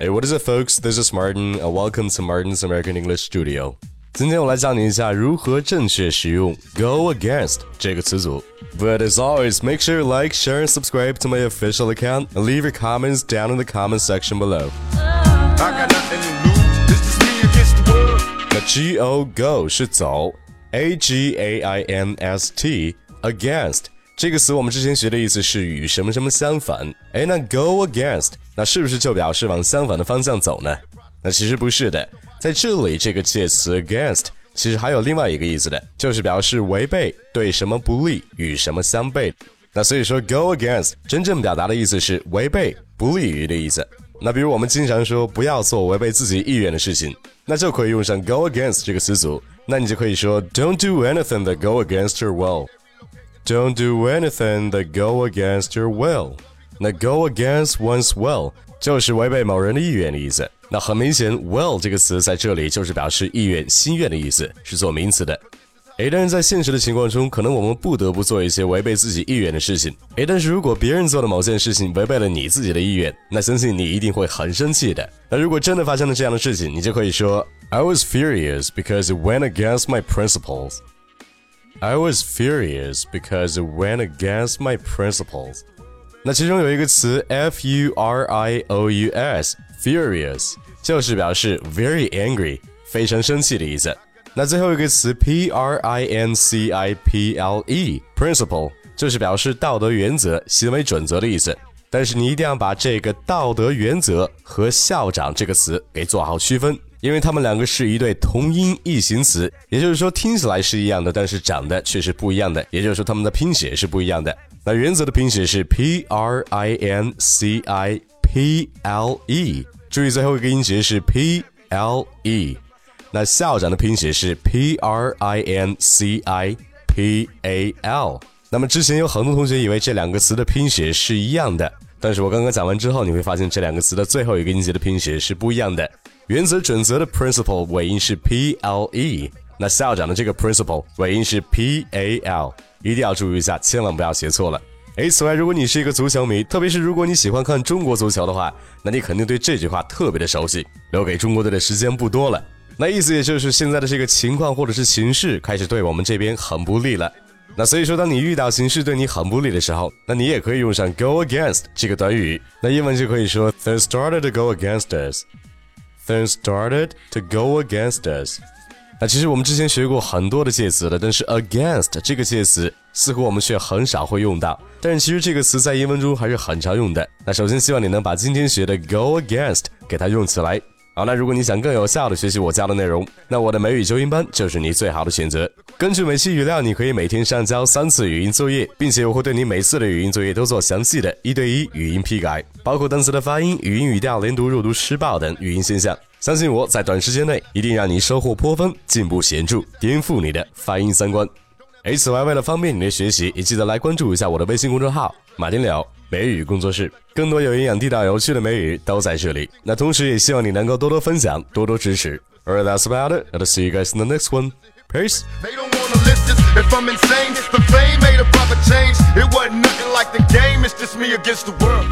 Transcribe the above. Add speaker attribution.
Speaker 1: Hey, what is it, folks? This is Martin, and welcome to Martin's American English Studio. 今天我来教你一下如何正确使用 "go against" 这个词组。But as always, make sure you like, share, and subscribe to my official account, and leave your comments down in the comment section below.
Speaker 2: I got nothing to lose. This is me against the world.
Speaker 1: 那 G O go 是走，A G A I N S T against 这个词我们之前学的意思是与什么什么相反。哎，那 go against 那是不是就表示往相反的方向走呢？那其实不是的，在这里这个介词 against 其实还有另外一个意思的，就是表示违背，对什么不利，与什么相悖。那所以说 go against 真正表达的意思是违背、不利于的意思。那比如我们经常说不要做违背自己意愿的事情，那就可以用上 go against 这个词组。那你就可以说 Don't do anything that go against your will。Don't do anything that go against your will。那 go against one's will 就是违背某人的意愿的意思。那很明显，will 这个词在这里就是表示意愿、心愿的意思，是做名词的。诶，但是在现实的情况中，可能我们不得不做一些违背自己意愿的事情。诶，但是如果别人做的某件事情违背了你自己的意愿，那相信你一定会很生气的。那如果真的发生了这样的事情，你就可以说 I was furious because it went against my principles. I was furious because it went against my principles. 那其中有一个词 f u r i o u s，furious 就是表示 very angry，非常生气的意思。那最后一个词 p r i n c i p l e，principle 就是表示道德原则、行为准则的意思。但是你一定要把这个道德原则和校长这个词给做好区分。 因为它们两个是一对同音异形词，也就是说听起来是一样的，但是长得却是不一样的。也就是说它们的拼写是不一样的。那原则的拼写是 p r i n c i p l e，注意最后一个音节是 p l e。那校长的拼写是 p r i n c i p a l。那么之前有很多同学以为这两个词的拼写是一样的，但是我刚刚讲完之后，你会发现这两个词的最后一个音节的拼写是不一样的。原则准则的 principle 尾音是 p l e，那校长的这个 principle 尾音是 p a l，一定要注意一下，千万不要写错了。诶，此外，如果你是一个足球迷，特别是如果你喜欢看中国足球的话，那你肯定对这句话特别的熟悉。留给中国队的时间不多了，那意思也就是现在的这个情况或者是形势开始对我们这边很不利了。那所以说，当你遇到形势对你很不利的时候，那你也可以用上 go against 这个短语。那英文就可以说 They started to go against us。Things started to go against us。那其实我们之前学过很多的介词了，但是 against 这个介词似乎我们却很少会用到。但是其实这个词在英文中还是很常用的。那首先希望你能把今天学的 go against 给它用起来。好，那如果你想更有效的学习我教的内容，那我的美语纠音班就是你最好的选择。根据每期语料，你可以每天上交三次语音作业，并且我会对你每次的语音作业都做详细的一对一语音批改，包括单词的发音、语音语调、连读、弱读、失爆等语音现象。相信我在短时间内一定让你收获颇丰，进步显著，颠覆你的发音三观。哎此外，为了方便你的学习，也记得来关注一下我的微信公众号“马丁柳美语工作室”，更多有营养、地道、有趣的美语都在这里。那同时也希望你能够多多分享，多多支持。Alright, that's about it. I'll see you guys in the next one. Peace.
Speaker 2: They don't wanna listen if I'm insane. The fame made a proper change. It wasn't nothing like the game. It's just me against the world.